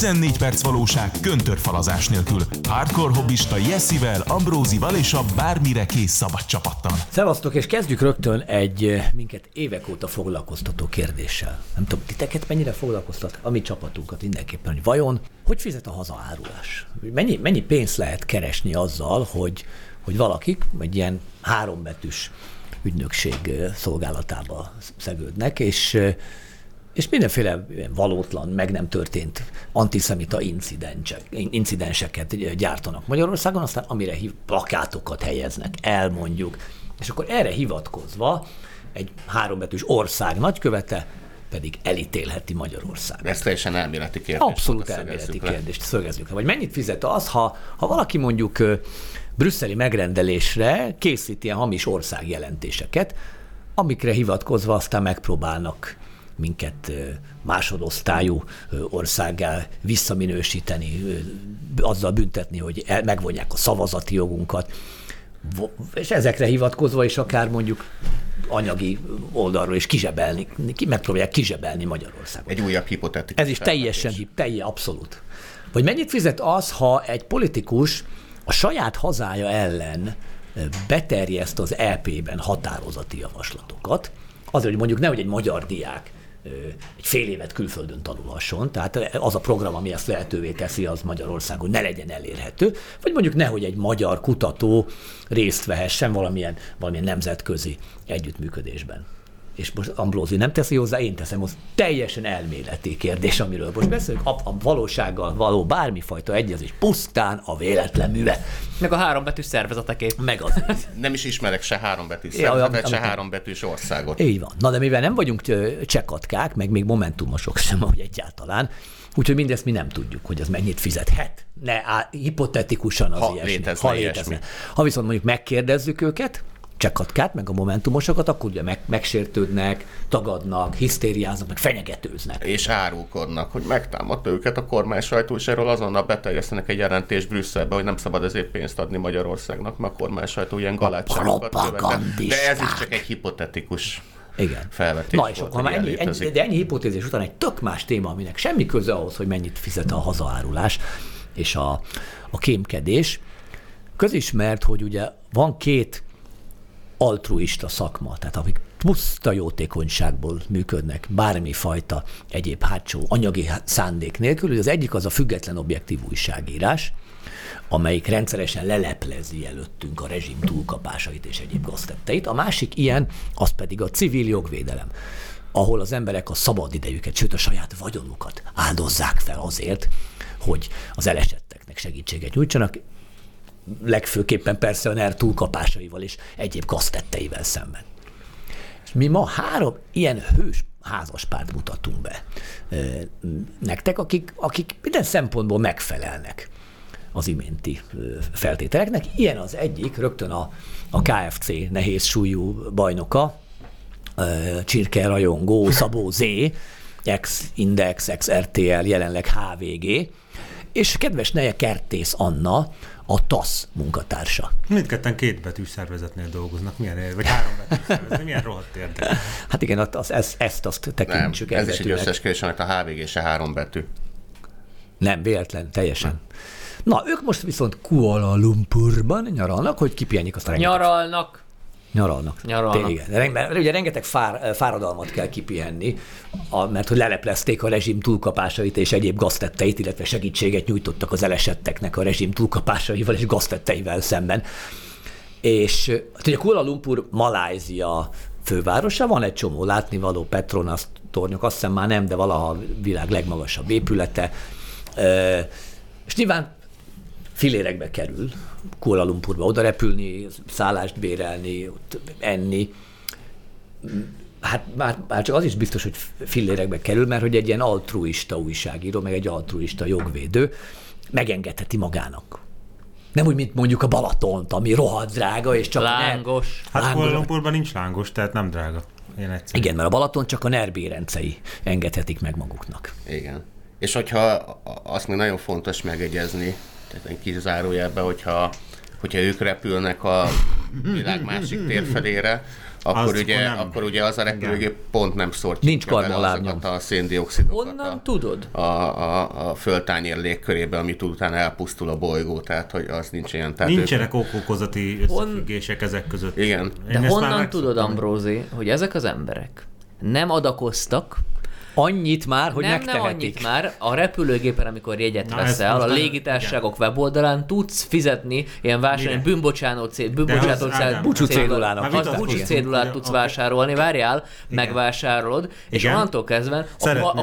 14 perc valóság köntörfalazás nélkül. Hardcore hobbista Jessivel, Ambrózival és a bármire kész szabad csapattal. Szevasztok, és kezdjük rögtön egy eh, minket évek óta foglalkoztató kérdéssel. Nem tudom, titeket mennyire foglalkoztat a mi csapatunkat mindenképpen, hogy vajon hogy fizet a hazaárulás? Mennyi, mennyi pénzt lehet keresni azzal, hogy, hogy valakik egy ilyen hárombetűs ügynökség eh, szolgálatába szegődnek, és eh, és mindenféle valótlan, meg nem történt antiszemita incidensek, incidenseket gyártanak Magyarországon, aztán amire hív, plakátokat helyeznek el, mondjuk. És akkor erre hivatkozva egy hárombetűs ország nagykövete pedig elítélheti Magyarországot. Ez teljesen elméleti kérdés. Abszolút elméleti kérdést szögezzük le. Vagy mennyit fizet az, ha, ha valaki mondjuk brüsszeli megrendelésre készít ilyen hamis országjelentéseket, amikre hivatkozva aztán megpróbálnak minket másodosztályú országgá visszaminősíteni, azzal büntetni, hogy megvonják a szavazati jogunkat, és ezekre hivatkozva is akár mondjuk anyagi oldalról is kizsebelni, megpróbálják kizsebelni Magyarországot. Egy újabb hipotetikus. Ez is teljesen, teljesen abszolút. Vagy mennyit fizet az, ha egy politikus a saját hazája ellen beterjeszt az EP-ben határozati javaslatokat, azért, hogy mondjuk nehogy egy magyar diák egy fél évet külföldön tanulhasson, tehát az a program, ami ezt lehetővé teszi, az Magyarországon ne legyen elérhető, vagy mondjuk nehogy egy magyar kutató részt vehessen valamilyen, valamilyen nemzetközi együttműködésben és most Ambrózi nem teszi hozzá, én teszem, az teljesen elméleti kérdés, amiről most beszélünk, a, a valósággal való bármifajta egyezés, pusztán a véletlen műve. Meg a hárombetűs szervezeteké. Meg az. nem is ismerek se hárombetűs szervezetet, se hárombetűs országot. Így van. Na de mivel nem vagyunk csekatkák, meg még momentumosok sem, ahogy egyáltalán, Úgyhogy mindezt mi nem tudjuk, hogy az mennyit fizethet. Ne, á, hipotetikusan az ha ilyesmi. Létezne ha létezne. Ilyesmi. Ha viszont mondjuk megkérdezzük őket, csekkatkát, meg a momentumosokat, akkor ugye meg, megsértődnek, tagadnak, hisztériáznak, meg fenyegetőznek. És árulkodnak, hogy megtámadta őket a kormány sajtó, és erről azonnal beterjesztenek egy jelentést Brüsszelbe, hogy nem szabad ezért pénzt adni Magyarországnak, mert a kormány sajtó ilyen galátságokat De ez is csak egy hipotetikus igen. felvetés. Na és akkor már ennyi, ennyi, de ennyi hipotézis után egy tök más téma, aminek semmi köze ahhoz, hogy mennyit fizet a hazaárulás és a, a kémkedés. Közismert, hogy ugye van két altruista szakma, tehát akik puszta jótékonyságból működnek, bármi fajta egyéb hátsó anyagi szándék nélkül, az egyik az a független objektív újságírás, amelyik rendszeresen leleplezi előttünk a rezsim túlkapásait és egyéb gaztetteit. A másik ilyen, az pedig a civil jogvédelem, ahol az emberek a szabad idejüket, sőt a saját vagyonukat áldozzák fel azért, hogy az elesetteknek segítséget nyújtsanak, legfőképpen persze a NER túlkapásaival és egyéb gaztetteivel szemben. És mi ma három ilyen hős házaspárt mutatunk be nektek, akik, akik minden szempontból megfelelnek az iménti feltételeknek. Ilyen az egyik, rögtön a, a KFC nehéz súlyú bajnoka, Csirke Rajongó, Szabó Z, ex-Index, ex-RTL, jelenleg HVG, és kedves neje Kertész Anna, a TASZ munkatársa. Mindketten két betűs szervezetnél dolgoznak, milyen, vagy három szervezet, milyen rohadt érdekes. Hát igen, az, ezt, ezt azt tekintsük. Nem, ez is egy összesküvés, a HVG se három betű. Nem, véletlen, teljesen. Nem. Na, ők most viszont Kuala Lumpurban nyaralnak, hogy kipihenjék azt a rengeteg. Nyaralnak. Nyaralnak. Nyaralnak. Igen. Mert ugye rengeteg fár, fáradalmat kell kipihenni, a, mert hogy leleplezték a rezsim túlkapásait és egyéb gaztetteit, illetve segítséget nyújtottak az elesetteknek a rezsim túlkapásaival és gaztetteivel szemben. És hát ugye Kuala Lumpur, Malázia fővárosa, van egy csomó látnivaló Petronas tornyok, azt hiszem már nem, de valaha a világ legmagasabb épülete. És nyilván filérekbe kerül Kuala Lumpurba oda repülni, szállást bérelni, ott enni. Hát már, már csak az is biztos, hogy fillérekbe kerül, mert hogy egy ilyen altruista újságíró, meg egy altruista jogvédő megengedheti magának. Nem úgy, mint mondjuk a Balatont, ami rohadt drága, és csak lángos. A ner- hát Kuala Lumpurban nincs lángos, tehát nem drága. Én Igen, mert a Balaton csak a nerbérencei engedhetik meg maguknak. Igen. És hogyha azt még nagyon fontos megegyezni, tehát egy kis zárójelben, hogyha, hogyha ők repülnek a világ másik térfelére, akkor, Az ugye, nem. akkor ugye az a repülőgép pont nem szort Nincs azokat a széndiokszidokat Honnan a, tudod? a, a, a földtányér légkörébe, amit utána elpusztul a bolygó, tehát hogy az nincs ilyen. Tehát Nincsenek okokozati összefüggések ezek között. Igen. Én De honnan tudod, Ambrózi, hogy ezek az emberek nem adakoztak, Annyit már, hogy nem, nem megtehetik. annyit már, a repülőgépen, amikor jegyet Na, veszel, a most légitársaságok weboldalán tudsz fizetni ilyen vásárolni, bűnbocsánó cél, bűnbocsátó cél, Búcsú cédulának. Búcsú cédulát tudsz vásárolni, várjál, megvásárolod, és Igen. onnantól kezdve a,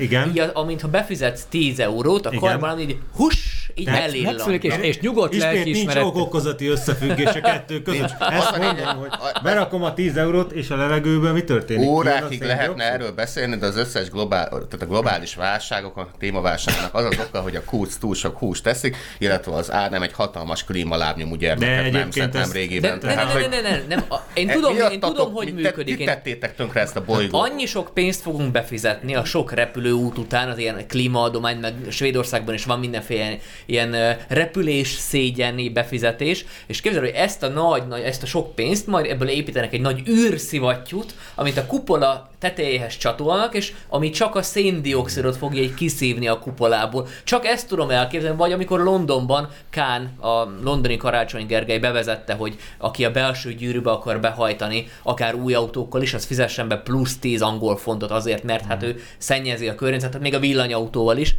Igen. a- amintha befizetsz 10 eurót, a Igen. karbonlábnyom így huss, így Tehát elillan. megszűnik, és, és nyugodt Ismét nincs lelkiismeret. okokozati összefüggés a kettő között. Ezt mondom, hogy berakom a 10 eurót, és a levegőben mi történik? Órákig lehetne erről beszélni, de az összes globál, tehát a globális válságok, a témaválságnak az az oka, hogy a kúc túl sok húst teszik, illetve az ár nem egy hatalmas klímalábnyomú gyermeket egyébként nemzet nem ezt- De, régiben. ne, ne, ne, ne, ne, ne, nem, a- én tudom, én tudom, hogy működik. Én, tettétek tönkre ezt a bolygót? Annyi sok pénzt fogunk befizetni a sok repülőút után, az ilyen klímaadomány, meg Svédországban is van mindenféle ilyen, repülés szégyeni befizetés, és képzeld, hogy ezt a nagy, nagy, ezt a sok pénzt majd ebből építenek egy nagy űrszivattyút, amit a kupola tetejéhez csatolnak, és ami csak a széndiokszidot fogja így kiszívni a kupolából. Csak ezt tudom elképzelni, vagy amikor Londonban Kán, a londoni Karácsony Gergely bevezette, hogy aki a belső gyűrűbe akar behajtani, akár új autókkal is, az fizessen be plusz 10 angol fontot azért, mert hát ő szennyezi a környezetet, még a villanyautóval is.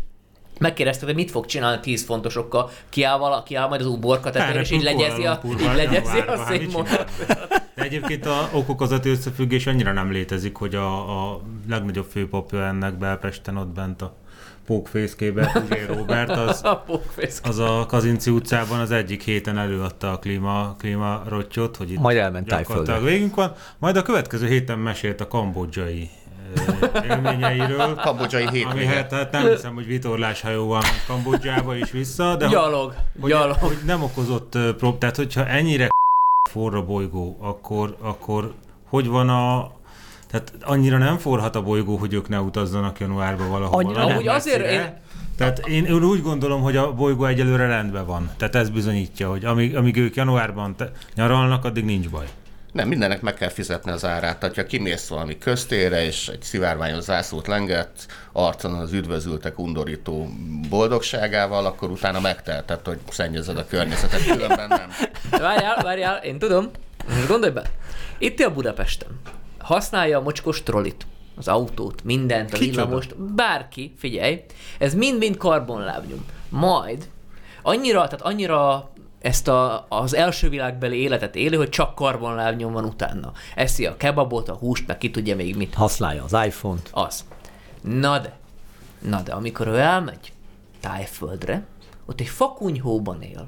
Megkérdezte, hogy mit fog csinálni 10 fontosokkal, kiáll, vala, kiáll majd az uborka tetejére, és így legyezi a, így legyezi a hát szénmonoxidot. Egyébként a okokozati összefüggés annyira nem létezik, hogy a, a legnagyobb főpapja ennek Belpesten ott bent a pókfészkébe, Puzsé Robert, az, A az a Kazinci utcában az egyik héten előadta a klíma, klíma rottyot, hogy itt Majd elment Tájföldre. végünk van. Majd a következő héten mesélt a kambodzsai élményeiről. Kambodzsai Ami hétvége. hát, hát nem hiszem, hogy vitorláshajóval ment Kambodzsába is vissza, de Gyalog, hogy, gyalog. hogy nem okozott prób, tehát hogyha ennyire forra bolygó, akkor, akkor hogy van a tehát annyira nem forhat a bolygó, hogy ők ne utazzanak januárba valahol. Annyira nagyon Amúgy azért én- Tehát én, én úgy gondolom, hogy a bolygó egyelőre rendben van. Tehát ez bizonyítja, hogy amíg, amíg ők januárban te, nyaralnak, addig nincs baj. Nem, mindennek meg kell fizetni az árát. Tehát, ha kimész valami köztérre, és egy szivárványos zászlót lenget, arcon az üdvözültek undorító boldogságával, akkor utána megtelted, hogy szennyezed a környezetet, különben nem. Várjál, várjál, én tudom. Most gondolj be. Itt a Budapesten. Használja a mocskos trollit, az autót, mindent, a villamost, bárki, figyelj, ez mind-mind karbonlábnyom. Majd annyira, tehát annyira ezt a, az első világbeli életet éli, hogy csak karbonlábnyom van utána. Eszi a kebabot, a húst, meg ki tudja még mit. Használja az iPhone-t. Az. Na de, na de, amikor ő elmegy tájföldre, ott egy fakunyhóban él.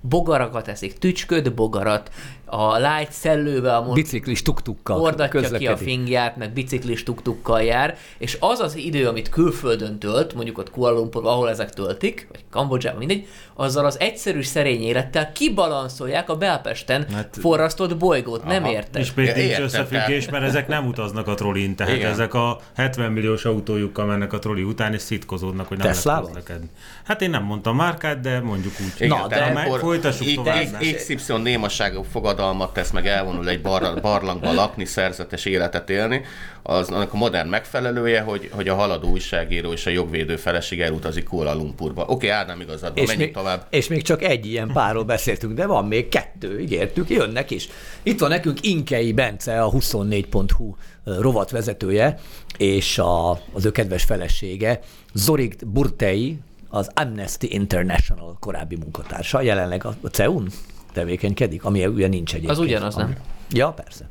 Bogarakat eszik, tücsköd bogarat, a lágy szellővel most Biciklis tuktukkal fordatja ki a közlekedik. fingját, meg biciklis tuktukkal jár, és az az idő, amit külföldön tölt, mondjuk ott Kuala Lumpur, ahol ezek töltik, vagy Kambodzsában, mindegy, azzal az egyszerű szerény élettel kibalanszolják a Belpesten Hát- forrasztott bolygót. Nem Aha. érted? Ismét Ja, nincs összefüggés, mert ezek nem utaznak a trollin, tehát Igen. ezek a 70 milliós autójukkal mennek a trolli után, és szitkozódnak, hogy nem lehet Teslával? közlekedni. Hát én nem mondtam márkát, de mondjuk úgy. Igen, Na, tehát de amikor folytassuk tovább. XY némaságú fogadalmat tesz, meg elvonul egy bar, barlangba lakni, szerzetes életet élni, az annak a modern megfelelője, hogy, hogy a haladó újságíró és a jogvédő feleség elutazik Kuala Lumpurba. Oké, okay, Ádám igazad van, menjünk még, tovább. és még csak egy ilyen párról beszéltünk, de van még kettő, ígértük, jönnek is. Itt van nekünk Inkei Bence, a 24.hu rovatvezetője, és a, az ő kedves felesége, Zorik Burtei, az Amnesty International korábbi munkatársa, jelenleg a, a CEUN tevékenykedik, ami ugye nincs egyébként. Az ugyanaz, nem? Ja, persze.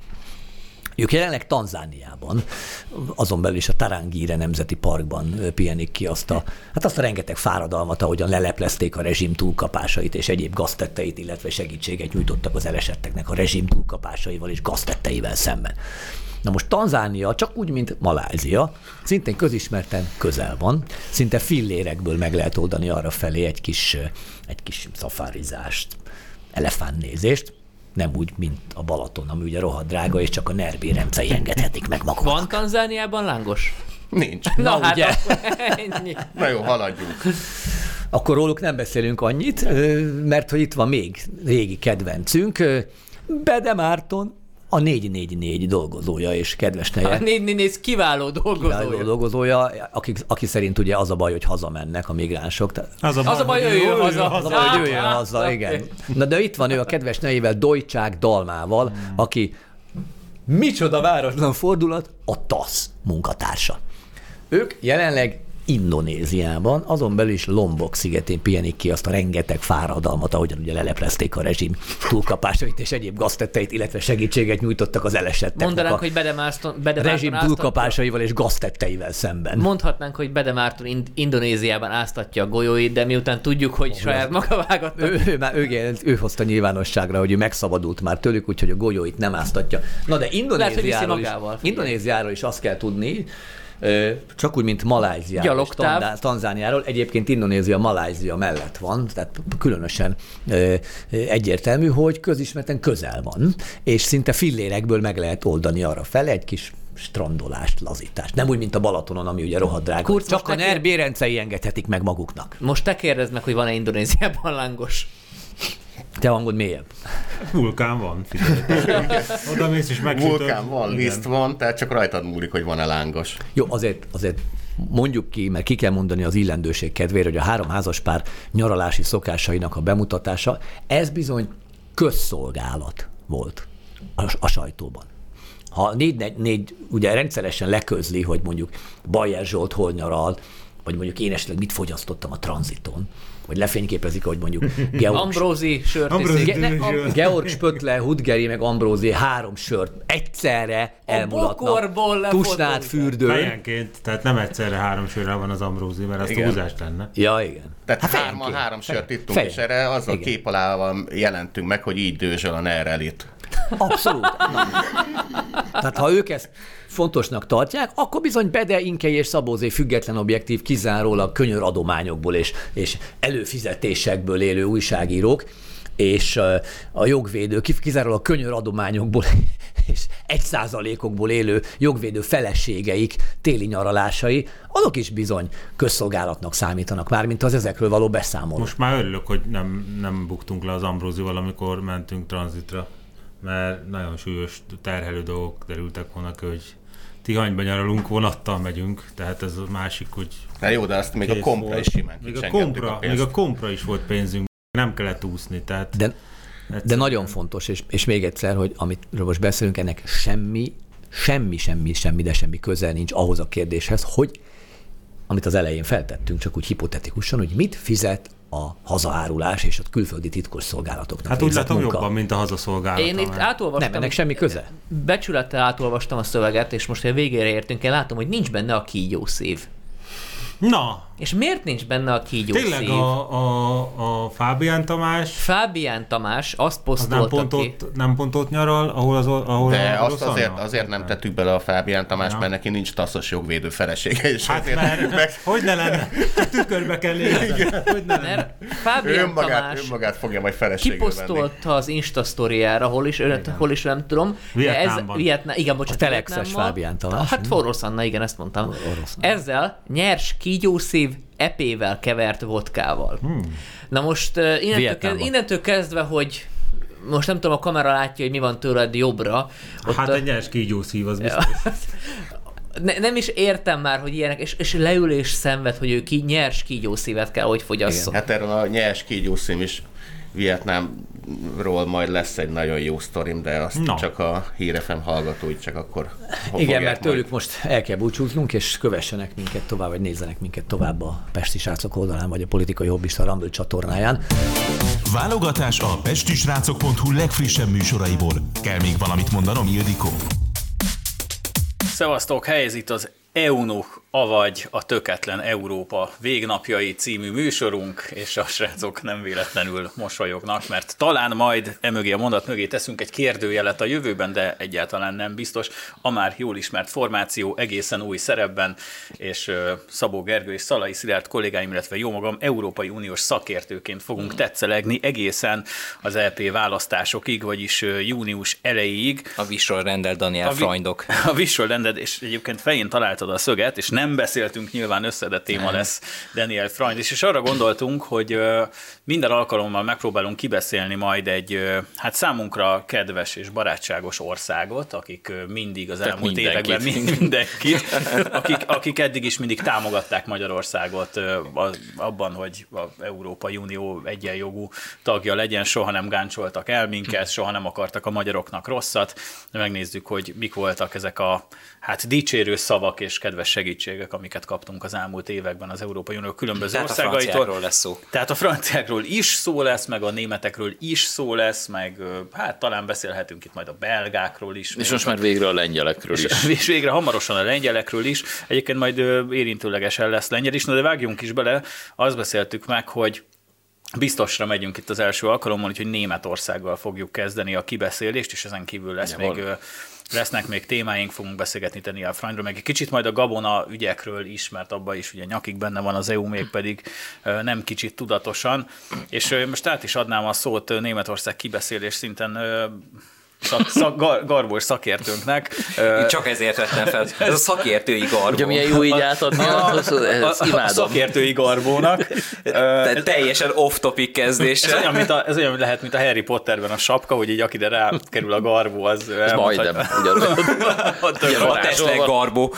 Ők jelenleg Tanzániában, azon belül is a Tarangire Nemzeti Parkban pihenik ki azt a, hát azt a rengeteg fáradalmat, ahogyan leleplezték a rezsim túlkapásait és egyéb gaztetteit, illetve segítséget nyújtottak az elesetteknek a rezsim túlkapásaival és gaztetteivel szemben. Na most Tanzánia csak úgy, mint Malázia, szintén közismerten közel van, szinte fillérekből meg lehet oldani arra felé egy kis, egy kis szafárizást, elefántnézést, nem úgy, mint a Balaton, ami ugye rohadt drága, és csak a nerbi rendszei engedhetik meg maguknak. Van Tanzániában lángos? Nincs. Na, hát ugye? akkor ennyi. Na jó, haladjunk. akkor róluk nem beszélünk annyit, mert hogy itt van még régi kedvencünk, Bede Márton, a 444 dolgozója és kedves A neje. négy néz kiváló dolgozója. Kiváló dolgozója, aki, aki szerint ugye az a baj, hogy hazamennek a migránsok. Tehát Az a Az a baj, hogy jöjjön haza. az a baj, hogy jöjjön haza, igen. Na de itt van ő a kedves nejével, Dojcsák Dalmával, aki micsoda váratlan fordulat, a TASZ munkatársa. Ők jelenleg Indonéziában, azon belül is Lombok szigetén pihenik ki azt a rengeteg fáradalmat, ahogyan ugye leleplezték a rezsim túlkapásait és egyéb gaztetteit, illetve segítséget nyújtottak az elesetteknek Mondanánk, hogy Bede Márton, Bede rezsim áztatja- túlkapásaival és gaztetteivel szemben. Mondhatnánk, hogy Bede Márton Ind- Indonéziában áztatja a golyóit, de miután tudjuk, hogy saját maga vágatta. Ő, ő, már ő, ő, hozta nyilvánosságra, hogy ő megszabadult már tőlük, úgyhogy a golyóit nem áztatja. Na de Lehet, Indonéziáról, is, magával. Indonéziáról is azt kell tudni, csak úgy, mint Malajziáról és. Tanzá- Tanzániáról. Egyébként Indonézia Malajzia mellett van, tehát különösen egyértelmű, hogy közismerten közel van, és szinte fillérekből meg lehet oldani arra fele egy kis strandolást, lazítást. Nem úgy, mint a Balatonon, ami ugye rohadt drága. Kurz, Csak a NER bérencei engedhetik meg maguknak. Most te kérdezd meg, hogy van-e Indonéziában lángos. Te hangod mélyebb. Vulkán van, figyelj. Oda mész és megsütöd. Vulkán van, Igen. liszt van, tehát csak rajtad múlik, hogy van-e lángos. Jó, azért, azért mondjuk ki, mert ki kell mondani az illendőség kedvére, hogy a három házaspár nyaralási szokásainak a bemutatása, ez bizony közszolgálat volt a, a sajtóban. Ha négy, négy, négy, ugye rendszeresen leközli, hogy mondjuk Bajer Zsolt hol nyaral, vagy mondjuk én esetleg mit fogyasztottam a tranziton, vagy lefényképezik, hogy mondjuk Georg, Ambrózi sört Ambrózi iszik. dűs- Ne, am- Georg Spötle, Hudgeri, meg Ambrózi három sört egyszerre elmulatnak. bokorból Tusnád fürdő. Fejenként, tehát nem egyszerre három sörre van az Ambrózi, mert az túlzás lenne. Ja, igen. Tehát Hát hárman három sört ittunk, és erre azzal Igen. kép alá jelentünk meg, hogy így dőzsöl a NER elit. Abszolút. Tehát ha ők ezt fontosnak tartják, akkor bizony Bede, Inkei és Szabózé független objektív kizárólag könyör adományokból és, és előfizetésekből élő újságírók, és a jogvédő, kizárólag könyör adományokból és egy százalékokból élő jogvédő feleségeik téli nyaralásai, azok is bizony közszolgálatnak számítanak, mármint az ezekről való beszámoló. Most már örülök, hogy nem, nem buktunk le az Ambrózival, amikor mentünk tranzitra, mert nagyon súlyos terhelő dolgok derültek volna hogy Tihanyba nyaralunk, vonattal megyünk, tehát ez a másik, hogy Na jó, de azt még a kompra volt. is simán még a, kompra, a még a kompra is volt pénzünk, nem kellett úszni, tehát De De nagyon fontos, és, és még egyszer, hogy amit most beszélünk, ennek semmi, semmi, semmi, semmi, de semmi közel nincs ahhoz a kérdéshez, hogy amit az elején feltettünk, csak úgy hipotetikusan, hogy mit fizet a hazaárulás és a külföldi titkos szolgálatoknak Hát úgy látom munka. jobban, mint a hazaszolgálat. Én itt átolvastam. Nem, ennek semmi köze. Becsülettel átolvastam a szöveget, és most a végére értünk, én látom, hogy nincs benne a kígyó szív. Na, És miért nincs benne a kígyó tényleg szív? a, a, a Fábián Tamás Fábián Tamás azt az nem posztolta pont, ki. ott, nem pont ott nyaral, ahol az ahol De a azt azért, azért nem tettük bele a Fábián Tamás, Ja. mert neki nincs taszos jogvédő felesége, és Hát azért mert, meg, hogy ne lenne? Tükörbe kell nézni. Hogy ne lenne? Mert Fábián önmagát, Tamás önmagát fogja majd feleségül venni. kiposztolta az Insta sztoriára, hol is, önet, hol is nem tudom. Vietnámban. Ez, Vietnám, igen, bocsánat. A Telexes. Fábián Tamás, Hát Orosz Anna, igen, ezt mondtam. Orosz Ezzel nyers kígyószív epével kevert vodkával. Hmm. Na most uh, innentől, innentől kezdve, hogy most nem tudom, a kamera látja, hogy mi van tőled jobbra. Ott Hát a- egy nyers kígyószív, az biztos. ne, nem is értem már, hogy ilyenek, és, és leül és szenved, hogy ő ki, nyers kígyószívet kell, hogy fogyasszon. Hát erről a nyers kígyószím is Vietnámról majd lesz egy nagyon jó sztorim, de azt Na. csak a Hírefem hallgatói csak akkor Igen, mert tőlük most el kell búcsúznunk, és kövessenek minket tovább, vagy nézzenek minket tovább a Pesti Srácok oldalán, vagy a Politikai Hobbista Rumble csatornáján. Válogatás a pestisrácok.hu legfrissebb műsoraiból. Kell még valamit mondanom, Ildikó? Szevasztok, helyez itt az EUNUK, avagy a Töketlen Európa végnapjai című műsorunk, és a srácok nem véletlenül mosolyognak, mert talán majd emögé a mondat mögé teszünk egy kérdőjelet a jövőben, de egyáltalán nem biztos. A már jól ismert formáció egészen új szerepben, és Szabó Gergő és Szalai Szilárd kollégáim, illetve jó magam Európai Uniós szakértőként fogunk tetszelegni egészen az EP választásokig, vagyis június elejéig. A visról rendel Daniel A vi- Freundok. A rended, és egyébként fején találtad a szöget, és nem nem beszéltünk, nyilván összedett téma lesz Daniel Freund is, és arra gondoltunk, hogy minden alkalommal megpróbálunk kibeszélni majd egy, hát számunkra kedves és barátságos országot, akik mindig az elmúlt mindenkit. években mindenkit, akik, akik eddig is mindig támogatták Magyarországot abban, hogy a Európai Unió egyenjogú tagja legyen, soha nem gáncsoltak el minket, soha nem akartak a magyaroknak rosszat. Megnézzük, hogy mik voltak ezek a hát dicsérő szavak és kedves segítségek, amiket kaptunk az elmúlt években az Európai Unió különböző Tehát a országaitól. franciákról lesz szó. Tehát a franciákról is szó lesz, meg a németekről is szó lesz, meg hát talán beszélhetünk itt majd a belgákról is. És most már végre a lengyelekről is. és, és végre hamarosan a lengyelekről is. Egyébként majd érintőlegesen lesz lengyel is, na de vágjunk is bele. Azt beszéltük meg, hogy biztosra megyünk itt az első alkalommal, úgyhogy Németországgal fogjuk kezdeni a kibeszélést, és ezen kívül lesz Ja, még ö, lesznek még témáink, fogunk beszélgetni Daniel Freundről, meg egy kicsit majd a Gabona ügyekről is, mert abban is ugye nyakig benne van az EU, még pedig nem kicsit tudatosan. És most át is adnám a szót Németország kibeszélés szinten szak, szak, gar, garbós szakértőnknek. Csak ezért vettem fel. Ez a szakértői garbó. Ugye milyen jó így átadni, a, ezt a, a imádom. szakértői garbónak. Ö, Tehát teljesen off-topic ez kezdés. olyan, mint a, ez olyan lehet, mint a Harry Potterben a sapka, hogy így akire rá kerül a garbó, az Ez majdnem. Ugye, A Tesla garbó.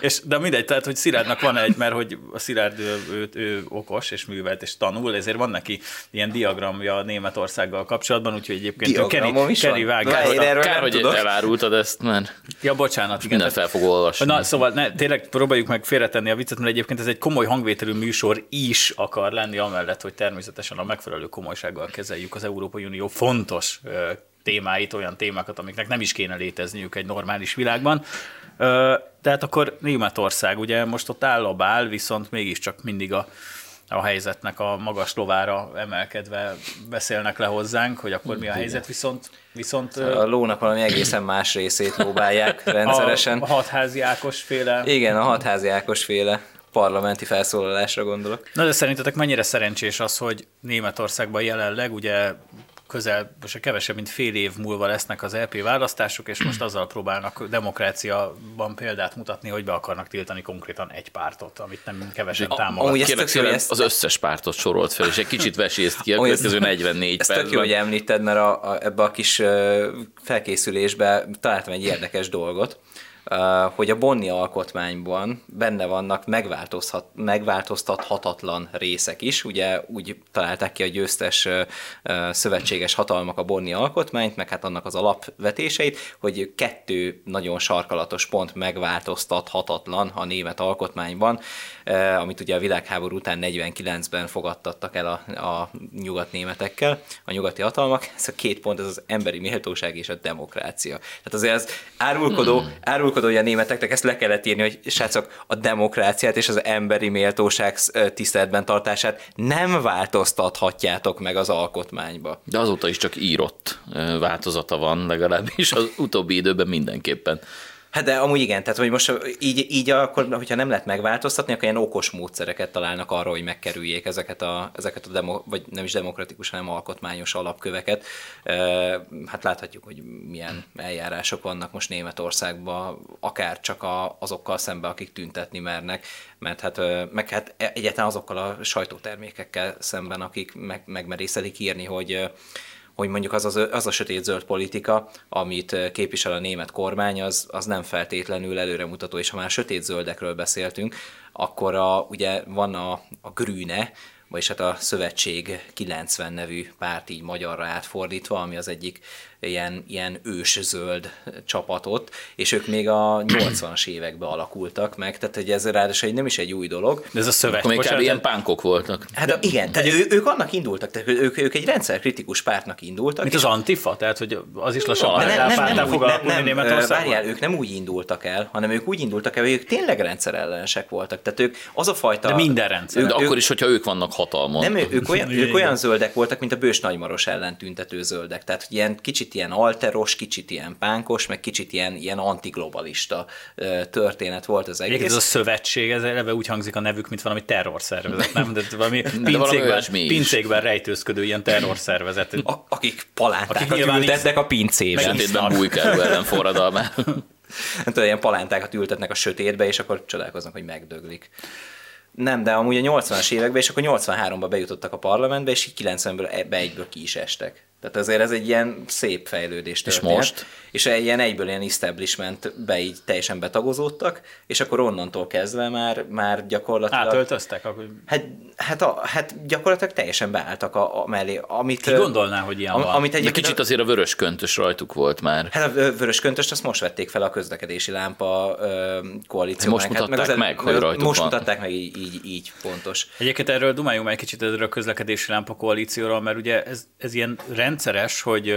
és, de mindegy, tehát, hogy Szilárdnak van egy, mert hogy a Szilárd ő, ő, ő, okos és művelt és tanul, ezért van neki ilyen diagramja Németországgal kapcsolatban, úgyhogy egyébként ő Kenny, is van? Na, vágja. én erről Kár, nem hogy tudok. elárultad ezt, mert Ja, bocsánat. Igen, mindent tehát- fel fog olvasni. Na, szóval ne, tényleg próbáljuk meg félretenni a viccet, mert egyébként ez egy komoly hangvételű műsor is akar lenni, amellett, hogy természetesen a megfelelő komolysággal kezeljük az Európai Unió fontos témáit, olyan témákat, amiknek nem is kéne létezniük egy normális világban. Tehát akkor Németország, ugye most ott állabál, viszont mégiscsak mindig a, a helyzetnek a magas lovára emelkedve beszélnek le hozzánk, hogy akkor mi a helyzet, viszont, viszont A lónak valami egészen más részét lóbálják rendszeresen. a, a hatházi Ákos féle Igen, a hatházi Ákos féle parlamenti felszólalásra gondolok. Na de szerintetek mennyire szerencsés az, hogy Németországban jelenleg ugye közel, most kevesebb, mint fél év múlva lesznek az LP választások, és most azzal próbálnak demokráciában példát mutatni, hogy be akarnak tiltani konkrétan egy pártot, amit nem kevesen támogatnak. Kérlek jó, szépen, ezt- az összes pártot sorolt fel, és egy kicsit vesészt ki a következő 44 Ez tök jó, percben. hogy említed, mert a, a, ebbe a kis felkészülésbe találtam egy érdekes dolgot, hogy a Bonni alkotmányban benne vannak megváltozhat, megváltoztathatatlan részek is. Ugye úgy találták ki a győztes szövetséges hatalmak a Bonni alkotmányt, meg hát annak az alapvetéseit, hogy kettő nagyon sarkalatos pont megváltoztathatatlan a német alkotmányban, amit ugye a világháború után 49-ben fogadtattak el a, a nyugatnémetekkel, a nyugati hatalmak. Ez a két pont, ez az emberi méltóság és a demokrácia. Tehát azért ez árulkodó, hmm. Árulkodó, hogy a németeknek ezt le kellett írni, hogy srácok, a demokráciát és az emberi méltóság tiszteletben tartását nem változtathatjátok meg az alkotmányba. De azóta is csak írott változata van, legalábbis az utóbbi időben mindenképpen. Hát de amúgy igen, tehát hogy most így, így akkor, hogyha nem lehet megváltoztatni, akkor ilyen okos módszereket találnak arra, hogy megkerüljék ezeket a, ezeket a demo, vagy nem is demokratikus, hanem alkotmányos alapköveket. Hát láthatjuk, hogy milyen eljárások vannak most Németországban, akár csak a, azokkal szemben, akik tüntetni mernek, mert hát, meg hát egyáltalán azokkal a sajtótermékekkel szemben, akik meg, megmerészelik írni, hogy hogy mondjuk az, az, az a sötét-zöld politika, amit képvisel a német kormány, az, az nem feltétlenül előremutató, és ha már sötét-zöldekről beszéltünk, akkor a, ugye van a, a Grüne, vagyis hát a Szövetség 90 nevű párt így magyarra átfordítva, ami az egyik ilyen, ilyen ős-zöld csapatot, és ők még a 80-as években alakultak meg, tehát hogy ez ráadásul egy- nem is egy új dolog. De ez a szövet, Akkor bocsánat, ilyen pánkok voltak. Hát igen, tehát ő, ők annak indultak, tehát ők, ők egy rendszerkritikus pártnak indultak. mint az Antifa, tehát hogy az is lassan de nem, nem, nem, úgy, fog nem, nem, Németországban. várjál, ők nem úgy indultak el, hanem ők úgy indultak el, hogy ők tényleg rendszerellenesek voltak. Tehát ők az a fajta... De minden rendszer. De akkor is, hogyha ők vannak hatalmon. Nem, ők olyan, ők olyan zöldek voltak, mint a Bős Nagymaros ellen tüntető zöldek. Tehát hogy ilyen kicsit ilyen alteros, kicsit ilyen pánkos, meg kicsit ilyen, ilyen antiglobalista történet volt az egész. Egyébként ez a szövetség, ez eleve úgy hangzik a nevük, mint valami terrorszervezet, nem? De valami pincékben, is. pincékben rejtőzködő ilyen terrorszervezet. a, akik palántákat Akik ültetnek a pincében. Sötétben bújkáló ellen forradalmá. nem tudom, ilyen palántákat ültetnek a sötétbe, és akkor csodálkoznak, hogy megdöglik. Nem, de amúgy a 80-as években, és akkor 83-ban bejutottak a parlamentbe, és így 90-ből ebbe egyből ki is estek. Tehát azért ez egy ilyen szép fejlődés történet. most? És egy ilyen egyből ilyen establishmentbe így teljesen betagozódtak, és akkor onnantól kezdve már, már gyakorlatilag... Átöltöztek? Akkor... Hát, hát, a, hát gyakorlatilag teljesen beálltak a, a mellé, amit... Ki gondolná, hogy ilyen am, van? Amit De egyébként kicsit azért a vörös köntös rajtuk volt már. Hát a vörös köntöst azt most vették fel a közlekedési lámpa ö, koalícióban. Most mutatták meg, hogy rajtuk Most van. mutatták meg, így, így, így pontos. Egyébként erről dumáljunk már egy kicsit erről a közlekedési lámpa koalícióról, mert ugye ez, ez ilyen rendszeres, hogy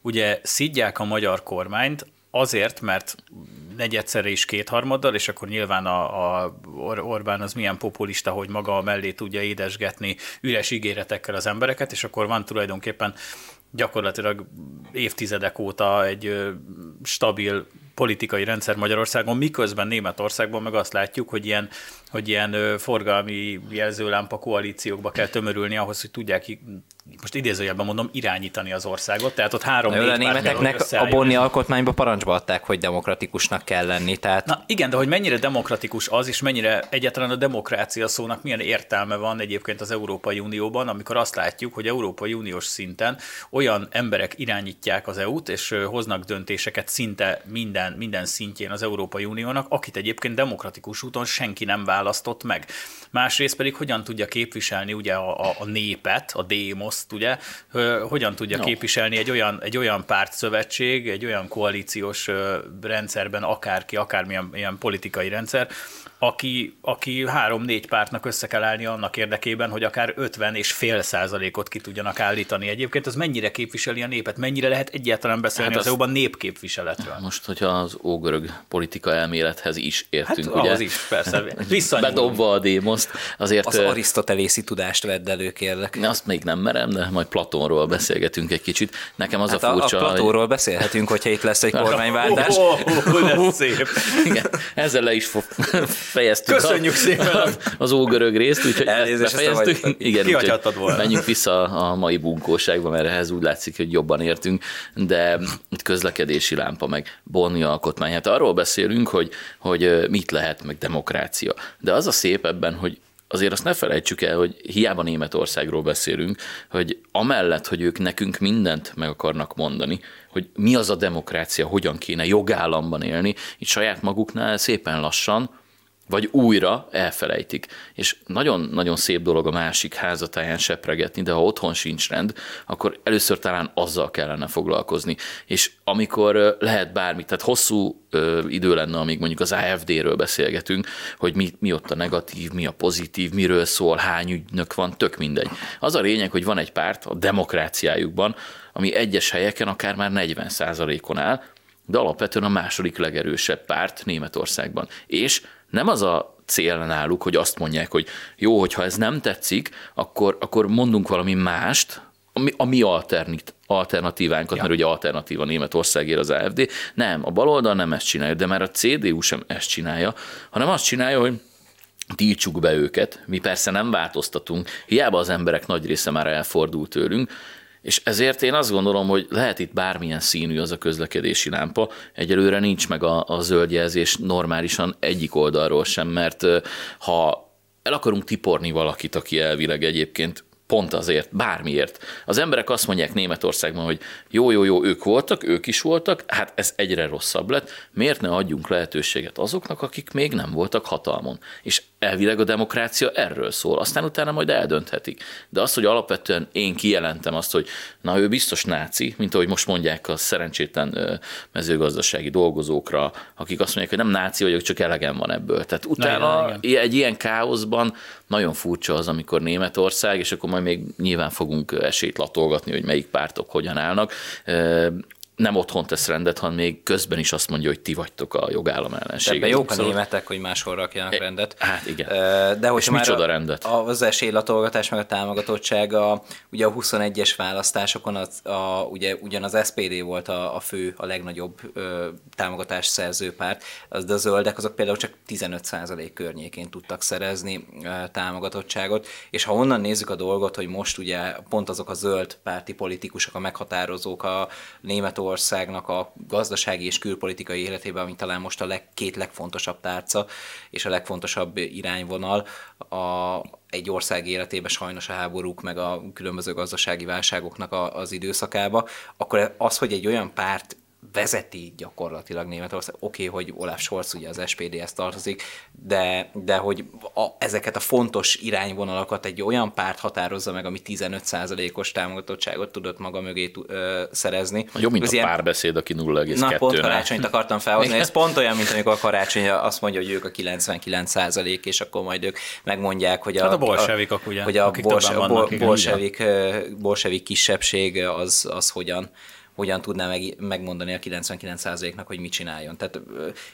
ugye szidják a magyar kormányt azért, mert negyedszerre is kétharmaddal, és akkor nyilván a, a Or- Orbán az milyen populista, hogy maga mellé tudja édesgetni üres ígéretekkel az embereket, és akkor van tulajdonképpen gyakorlatilag évtizedek óta egy stabil politikai rendszer Magyarországon, miközben Németországban meg azt látjuk, hogy ilyen, hogy ilyen forgalmi jelzőlámpa koalíciókba kell tömörülni ahhoz, hogy tudják, most idézőjelben mondom, irányítani az országot. Tehát ott három a négy hogy németeknek a. Bonni alkotmányba parancsba adták, hogy demokratikusnak kell lenni. Tehát Na igen, de hogy mennyire demokratikus az, és mennyire egyáltalán a demokrácia szónak milyen értelme van egyébként az Európai Unióban, amikor azt látjuk, hogy Európai Uniós szinten olyan emberek irányítják az EU-t, és hoznak döntéseket szinte minden, minden szintjén az Európai Uniónak, akit egyébként demokratikus úton senki nem választott meg. Másrészt pedig hogyan tudja képviselni ugye a, a, a népet, a démoszt, ugye, hogyan tudja No. képviselni egy olyan, egy olyan pártszövetség, egy olyan koalíciós rendszerben, akárki, akármilyen ilyen politikai rendszer, aki, aki három-négy pártnak össze kell állni annak érdekében, hogy akár 50 és fél százalékot ki tudjanak állítani. Egyébként az mennyire képviseli a népet, mennyire lehet egyáltalán beszélni Hát hát az- az EU-ban népképviseletről? Most, hogyha az ógörög politika elmélethez is értünk, Hát ugye? ahhoz is, persze. Visszanyúlunk. Bedobva a démoszt, azért... az arisztotelészi tudást vedd elő, kérlek. Azt még nem merem, de majd Platónról beszélgetünk egy kicsit. Nekem az Hát a a, a furcsa, hogy... Platóról beszélhetünk, hogyha itt lesz egy kormányváltás. Ó, oh, de szép. Igen, ezzel le is fo- fejeztük Köszönjük a, szépen. az, az ógörög részt, úgyhogy Elnézést, ezt a befejeztük. Igen, úgyhogy volna. menjünk vissza a mai bunkóságba, mert ehhez úgy látszik, hogy jobban értünk, de itt közlekedési lámpa, meg Bonni alkotmány. Hát arról beszélünk, hogy, hogy mit lehet, meg demokrácia. De az a szép ebben, hogy azért azt ne felejtsük el, hogy hiába Németországról beszélünk, hogy amellett, hogy ők nekünk mindent meg akarnak mondani, hogy mi az a demokrácia, hogyan kéne jogállamban élni, így saját maguknál szépen lassan, vagy újra elfelejtik. És nagyon-nagyon szép dolog a másik házatáján sepregetni, de ha otthon sincs rend, akkor először talán azzal kellene foglalkozni. És amikor lehet bármi, tehát hosszú ö, idő lenne, amíg mondjuk az AFD-ről beszélgetünk, hogy mi, mi ott a negatív, mi a pozitív, miről szól, hány ügynök van, tök mindegy. Az a lényeg, hogy van egy párt a demokráciájukban, ami egyes helyeken akár már 40 on áll, de alapvetően a második legerősebb párt Németországban. És nem az a cél náluk, hogy azt mondják, hogy jó, hogyha ez nem tetszik, akkor, akkor mondunk valami mást, ami, a mi alternit, alternatívánkat, ja. mert ugye alternatíva Németországért az AFD. Nem, a baloldal nem ezt csinálja, de már a CDU sem ezt csinálja, hanem azt csinálja, hogy tiltsuk be őket, mi persze nem változtatunk, hiába az emberek nagy része már elfordult tőlünk, és ezért én azt gondolom, hogy lehet itt bármilyen színű az a közlekedési lámpa, egyelőre nincs meg a, a zöld jelzés normálisan egyik oldalról sem, mert ha el akarunk tiporni valakit, aki elvileg egyébként pont azért, bármiért. Az emberek azt mondják Németországban, hogy jó, jó, jó, ők voltak, ők is voltak, hát ez egyre rosszabb lett, miért ne adjunk lehetőséget azoknak, akik még nem voltak hatalmon. És elvileg a demokrácia erről szól, aztán utána majd eldönthetik. De az, hogy alapvetően én kijelentem azt, hogy na ő biztos náci, mint ahogy most mondják a szerencsétlen mezőgazdasági dolgozókra, akik azt mondják, hogy nem náci vagyok, csak elegem van ebből. Tehát utána igen, i- egy ilyen káoszban nagyon furcsa az, amikor Németország, és akkor majd még nyilván fogunk esélyt latolgatni, hogy melyik pártok hogyan állnak, nem otthon tesz rendet, hanem még közben is azt mondja, hogy ti vagytok a jogállam ellenség. Ebben jók a németek, hogy máshol rakjanak rendet. Hát igen. De hogyha És már micsoda a- rendet? Az esélylatolgatás meg a támogatottság, a, ugye a 21-es választásokon az, a, ugye ugyan az SPD volt a, a fő, a legnagyobb ö, támogatás szerző párt, az, de a zöldek azok például csak 15% környékén tudtak szerezni ö, támogatottságot, és ha onnan nézzük a dolgot, hogy most ugye pont azok a zöld párti politikusok, a meghatározók a német Németországnak a gazdasági és külpolitikai életében, ami talán most a leg, két legfontosabb tárca és a legfontosabb irányvonal. A, egy ország életében sajnos a háborúk meg a különböző gazdasági válságoknak a, az időszakába, akkor az, hogy egy olyan párt vezeti gyakorlatilag Németország. Oké, okay, hogy Olaf Scholz ugye az SPD-hez tartozik, de, de hogy a, ezeket a fontos irányvonalakat egy olyan párt határozza meg, ami 15%-os támogatottságot tudott maga mögé ö, szerezni. Jobb, mint Ez a ilyen... párbeszéd, aki 0,2. Na, pont karácsonyt akartam felhozni. Ez pont olyan, mint amikor a karácsony azt mondja, hogy ők a 99% és akkor majd ők megmondják, hogy a, hát a bolsevikok, ugye, hogy a bolsevik, bolsevik, bolsevik kisebbség az, az hogyan hogyan tudná meg, megmondani a 99%-nak, hogy mit csináljon. Tehát,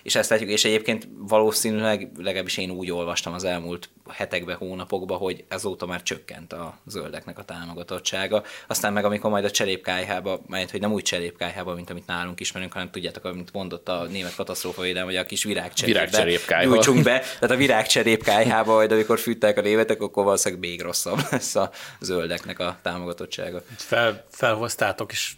és ezt látjuk, és egyébként valószínűleg, legalábbis én úgy olvastam az elmúlt hetekben, hónapokban, hogy azóta már csökkent a zöldeknek a támogatottsága. Aztán meg amikor majd a cserépkájhába, majd hogy nem úgy cserépkájhába, mint amit nálunk ismerünk, hanem tudjátok, amit mondott a német védelem, hogy a kis virágcserépbe gyújtsunk be. Tehát a virágcserépkájhába, majd amikor fűttek a németek, akkor valószínűleg még rosszabb lesz a zöldeknek a támogatottsága. Fel, felhoztátok, és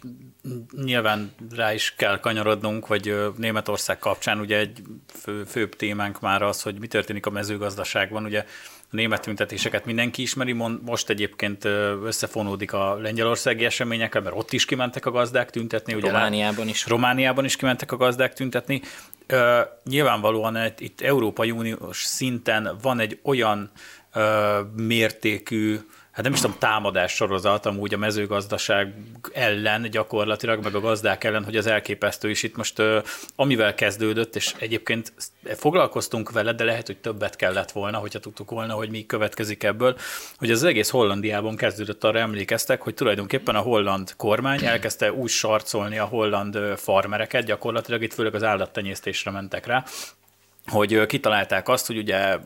nyilván rá is kell kanyarodnunk, vagy Németország kapcsán ugye egy fő, főbb témánk már az, hogy mi történik a mezőgazdaságban. Ugye a német tüntetéseket mindenki ismeri, most egyébként összefonódik a lengyelországi eseményekkel, mert ott is kimentek a gazdák tüntetni. Ugye Romániában is. Romániában is kimentek a gazdák tüntetni. Nyilvánvalóan itt Európai Uniós szinten van egy olyan mértékű hát nem is tudom, támadás sorozat amúgy a mezőgazdaság ellen gyakorlatilag, meg a gazdák ellen, hogy az elképesztő is itt most amivel kezdődött, és egyébként foglalkoztunk vele, de lehet, hogy többet kellett volna, hogyha tudtuk volna, hogy mi következik ebből, hogy az egész Hollandiában kezdődött, arra emlékeztek, hogy tulajdonképpen a holland kormány elkezdte úgy sarcolni a holland farmereket, gyakorlatilag itt főleg az állattenyésztésre mentek rá, hogy kitalálták azt, hogy ugye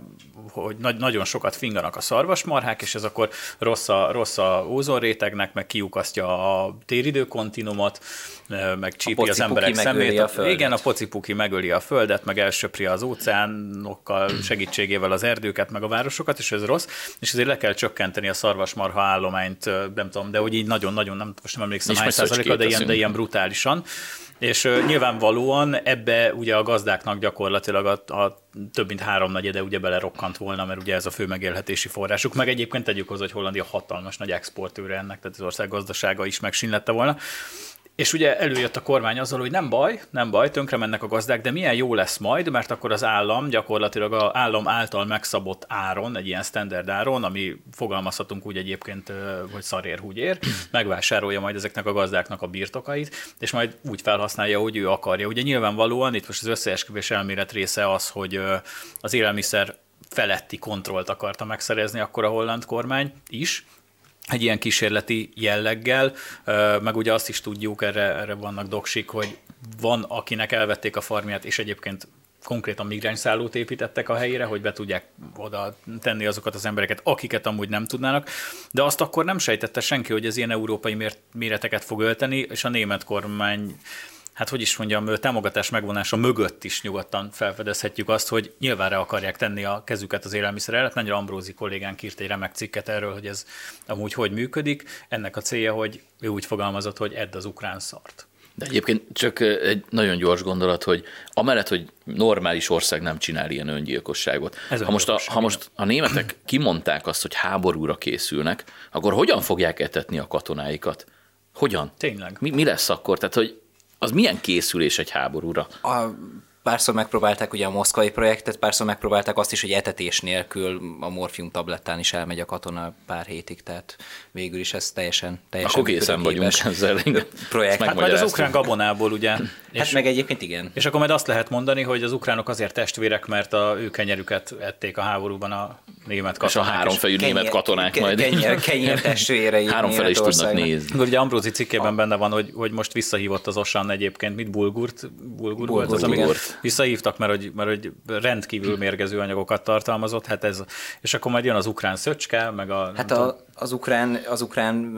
hogy nagyon sokat finganak a szarvasmarhák, és ez akkor rossz a, rossz a ózonrétegnek, meg kiukasztja a téridőkontinumot, meg csípi az emberek szemét. A földet. Igen, a pocipuki megöli a földet, meg elsöpri az óceánokkal segítségével az erdőket, meg a városokat, és ez rossz, és ezért le kell csökkenteni a szarvasmarha állományt, nem tudom, de hogy így nagyon-nagyon, nem, most nem emlékszem hány százaléka, de ilyen, de ilyen brutálisan. És uh, nyilvánvalóan ebbe ugye a gazdáknak gyakorlatilag a, a több mint háromnegyede ugye belerokkant volna, mert ugye ez a fő megélhetési forrásuk. Meg egyébként tegyük hozzá, hogy Hollandia hatalmas nagy exportőre ennek, tehát az ország gazdasága is megsínlette volna. És ugye előjött a kormány azzal, hogy nem baj, nem baj, tönkre mennek a gazdák, de milyen jó lesz majd, mert akkor az állam gyakorlatilag az állam által megszabott áron, egy ilyen standard áron, ami fogalmazhatunk úgy egyébként, hogy szarér ér, megvásárolja majd ezeknek a gazdáknak a birtokait, és majd úgy felhasználja, hogy ő akarja. Ugye nyilvánvalóan itt most az összeesküvés elmélet része az, hogy az élelmiszer feletti kontrollt akarta megszerezni akkor a holland kormány is, egy ilyen kísérleti jelleggel, meg ugye azt is tudjuk, erre, erre vannak doksik, hogy van, akinek elvették a farmját, és egyébként konkrétan migránsszállót építettek a helyére, hogy be tudják oda tenni azokat az embereket, akiket amúgy nem tudnának, de azt akkor nem sejtette senki, hogy ez ilyen európai méreteket fog ölteni, és a német kormány hát hogy is mondjam, támogatás megvonása mögött is nyugodtan felfedezhetjük azt, hogy nyilvánra akarják tenni a kezüket az élelmiszer előtt. Nagy Ambrózi kollégánk írt egy remek cikket erről, hogy ez amúgy hogy működik. Ennek a célja, hogy ő úgy fogalmazott, hogy edd az ukrán szart. De egyébként csak egy nagyon gyors gondolat, hogy amellett, hogy normális ország nem csinál ilyen öngyilkosságot. Ez ha, most a, ha most a németek kimondták azt, hogy háborúra készülnek, akkor hogyan fogják etetni a katonáikat? Hogyan? Tényleg. Mi, mi lesz akkor? Tehát, hogy az milyen készülés egy háborúra? A párszor megpróbálták ugye a moszkvai projektet, párszor megpróbálták azt is, hogy etetés nélkül a morfium tablettán is elmegy a katona pár hétig, tehát végül is ez teljesen, teljesen Akkor készen vagyunk ezzel. Projekt. Hát majd az ukrán gabonából, ugye. Hát és, meg egyébként igen. És akkor majd azt lehet mondani, hogy az ukránok azért testvérek, mert a ő kenyerüket ették a háborúban a német katonák. És a háromfejű német katonák majd. Kenyér, kenyér testvérei. Háromfele is tudnak nézni. Ugye Ambrózi cikkében benne van, hogy, hogy most visszahívott az Osan egyébként, mit bulgurt, bulgur, bulgur volt az, bulgurt visszahívtak, mert hogy, mert hogy rendkívül mérgező anyagokat tartalmazott, hát ez, és akkor majd jön az ukrán szöcske, meg a... Hát a, az ukrán, az ukrán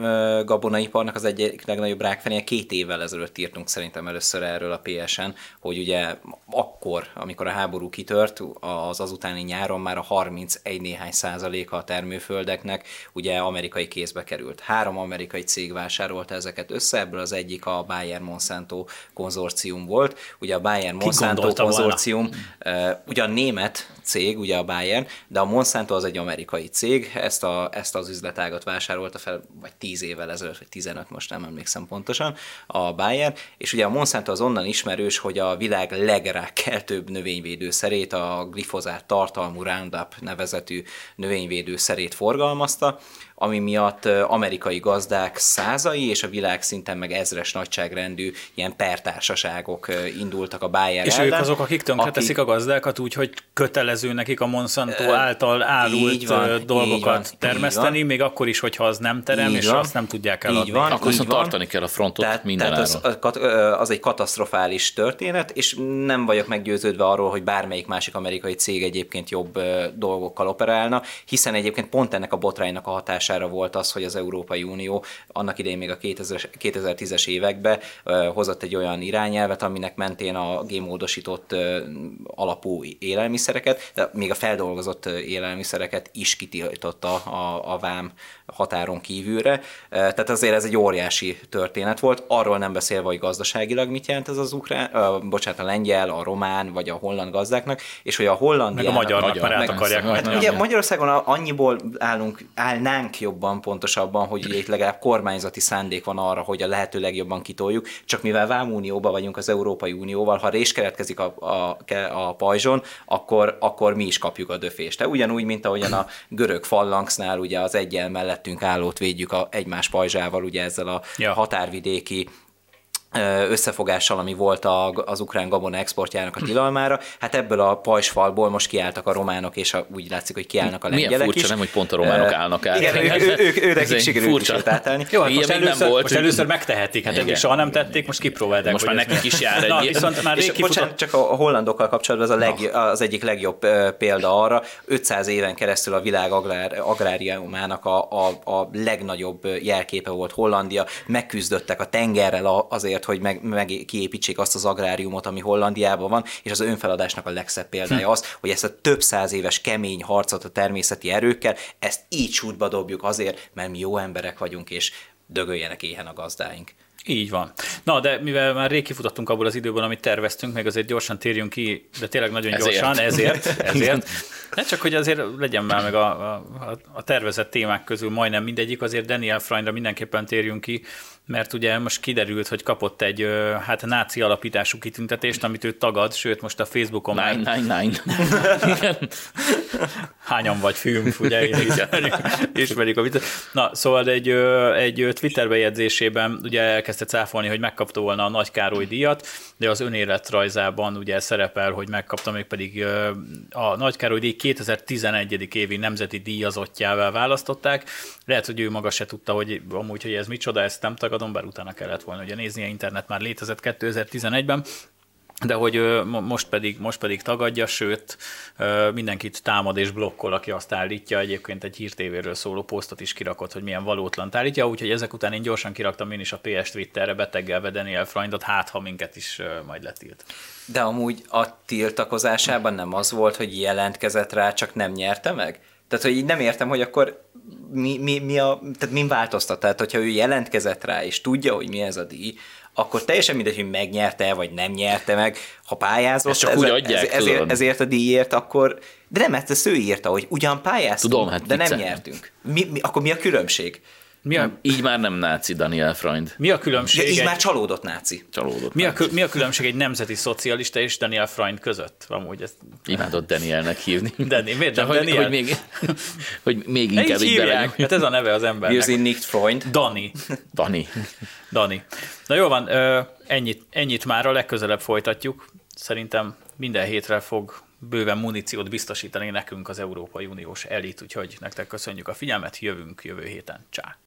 gabonaiparnak az egyik legnagyobb rákfenéje két évvel ezelőtt írtunk szerintem először erről a PSN, hogy ugye akkor, amikor a háború kitört, az azutáni nyáron már a 31 néhány százaléka a termőföldeknek ugye amerikai kézbe került. Három amerikai cég vásárolta ezeket össze, ebből az egyik a Bayer Monsanto konzorcium volt. Ugye a Bayer Monsanto konzorcium volna? ugyan német cég, ugye a Bayer, de a Monsanto az egy amerikai cég, ezt, a, ezt az üzletágat vásárolta fel, vagy 10 évvel ezelőtt, vagy 15, most nem emlékszem pontosan, a Bayer, és ugye a Monsanto az onnan ismerős, hogy a világ legrákkeltőbb növényvédőszerét, a glifozát tartalmú Roundup nevezetű növényvédőszerét forgalmazta, ami miatt amerikai gazdák százai és a világ szinten meg ezres nagyságrendű ilyen pertársaságok indultak a Bayer És ellen, ők azok, akik tönkreteszik akik... a gazdákat úgy, hogy kötelező nekik a Monsanto által árult van, dolgokat van, termeszteni, még akkor is, hogyha az nem terem, így és van, azt nem tudják eladni. Így van, akkor viszont tartani kell a frontot tehát, minden tehát az, az egy katasztrofális történet, és nem vagyok meggyőződve arról, hogy bármelyik másik amerikai cég egyébként jobb dolgokkal operálna, hiszen egyébként pont ennek a botránynak a hatása hatására volt az, hogy az Európai Unió annak idején még a 2010-es években hozott egy olyan irányelvet, aminek mentén a gémódosított alapú élelmiszereket, de még a feldolgozott élelmiszereket is kitiltotta a, a vám határon kívülre. Tehát azért ez egy óriási történet volt, arról nem beszélve, hogy gazdaságilag mit jelent ez az ukrán, uh, bocsánat, a lengyel, a román vagy a holland gazdáknak, és hogy a holland meg a magyarnak magyar, már át akarják. Hát ugye Magyarországon annyiból állunk, állnánk jobban pontosabban, hogy ugye itt legalább kormányzati szándék van arra, hogy a lehető legjobban kitoljuk, csak mivel Vámunióban vagyunk az Európai Unióval, ha rés keletkezik a, a, a pajzson, akkor, akkor mi is kapjuk a döfést. De ugyanúgy, mint ahogyan a görög fallangsznál ugye az egyel mellettünk állót védjük a egymás pajzsával, ugye ezzel a ja. határvidéki összefogással, ami volt az ukrán gabona exportjának a tilalmára. Hát ebből a pajsfalból most kiálltak a románok, és a, úgy látszik, hogy kiállnak a lengyelek Milyen furcsa, is. nem, hogy pont a románok állnak át. Igen, ők, ők, ők, ők nekik sikerült is átállni. Jó, hát most, először, nem volt, most először megtehetik, hát eddig soha nem tették, most kipróbálták. Most már nekik is jár egy. Na, viszont már és bocsánat, csak a hollandokkal kapcsolatban ez a leg, az egyik legjobb példa arra, 500 éven keresztül a világ agrár, agráriumának a, a, a legnagyobb jelképe volt Hollandia, megküzdöttek a tengerrel azért, hogy meg, meg kiépítsék azt az agráriumot, ami Hollandiában van, és az önfeladásnak a legszebb példája hm. az, hogy ezt a több száz éves kemény harcot a természeti erőkkel, ezt így sútba dobjuk azért, mert mi jó emberek vagyunk, és dögöljenek éhen a gazdáink. Így van. Na, de mivel már rég kifutottunk abból az időből, amit terveztünk, meg azért gyorsan térjünk ki, de tényleg nagyon ezért. gyorsan, ezért, ezért. Ne csak, hogy azért legyen már meg a, a, a tervezett témák közül majdnem mindegyik, azért Daniel Freundra mindenképpen térjünk ki, mert ugye most kiderült, hogy kapott egy hát náci alapítású kitüntetést, amit ő tagad, sőt most a Facebookon nine, már... Nine, nine. Hányan vagy film, ugye ismerjük, ismerjük a viccet. Na, szóval egy, egy Twitter bejegyzésében ugye elkezdte cáfolni, hogy megkapta volna a Nagy Károly díjat, de az önéletrajzában ugye szerepel, hogy megkapta még pedig a Nagy Károly díj 2011. évi nemzeti díjazottjával választották. Lehet, hogy ő maga se tudta, hogy amúgy, hogy ez micsoda, ezt nem tagadom, bár utána kellett volna ugye a internet már létezett 2011-ben, de hogy most pedig, most pedig tagadja, sőt mindenkit támad és blokkol, aki azt állítja. Egyébként egy hírtévéről szóló posztot is kirakott, hogy milyen valótlan állítja, úgyhogy ezek után én gyorsan kiraktam én is a PS Twitterre beteggelve Daniel Freundot, hát ha minket is majd letilt. De amúgy a tiltakozásában nem az volt, hogy jelentkezett rá, csak nem nyerte meg? Tehát, hogy így nem értem, hogy akkor mi, mi, mi a, tehát mi változtat? Tehát, hogyha ő jelentkezett rá, és tudja, hogy mi ez a díj, akkor teljesen mindegy, hogy megnyerte vagy nem nyerte meg, ha pályázott ezt csak ez, úgy adják, ez, ezért, ezért a díjért, akkor de nem, ezt ő írta, hogy ugyan pályáztunk, tudom, hát de nem nyertünk. Mi, mi, akkor mi a különbség? Mi a... Így már nem náci Daniel Freund. Mi a különbség? Ja, így egy... már csalódott náci. Csalódott mi, náci. A, mi a különbség egy nemzeti szocialista és Daniel Freund között? Amúgy ezt... Imádott Danielnek hívni. Dani, miért nem hogy, Daniel? Hogy még, hogy még inkább így, így Hát ez a neve az embernek. Wir nicht Freund. Dani. Dani. Dani. Na jó van, ennyit, ennyit már a legközelebb folytatjuk. Szerintem minden hétre fog bőven muníciót biztosítani nekünk az Európai Uniós elit, úgyhogy nektek köszönjük a figyelmet, jövünk jövő héten. Csá!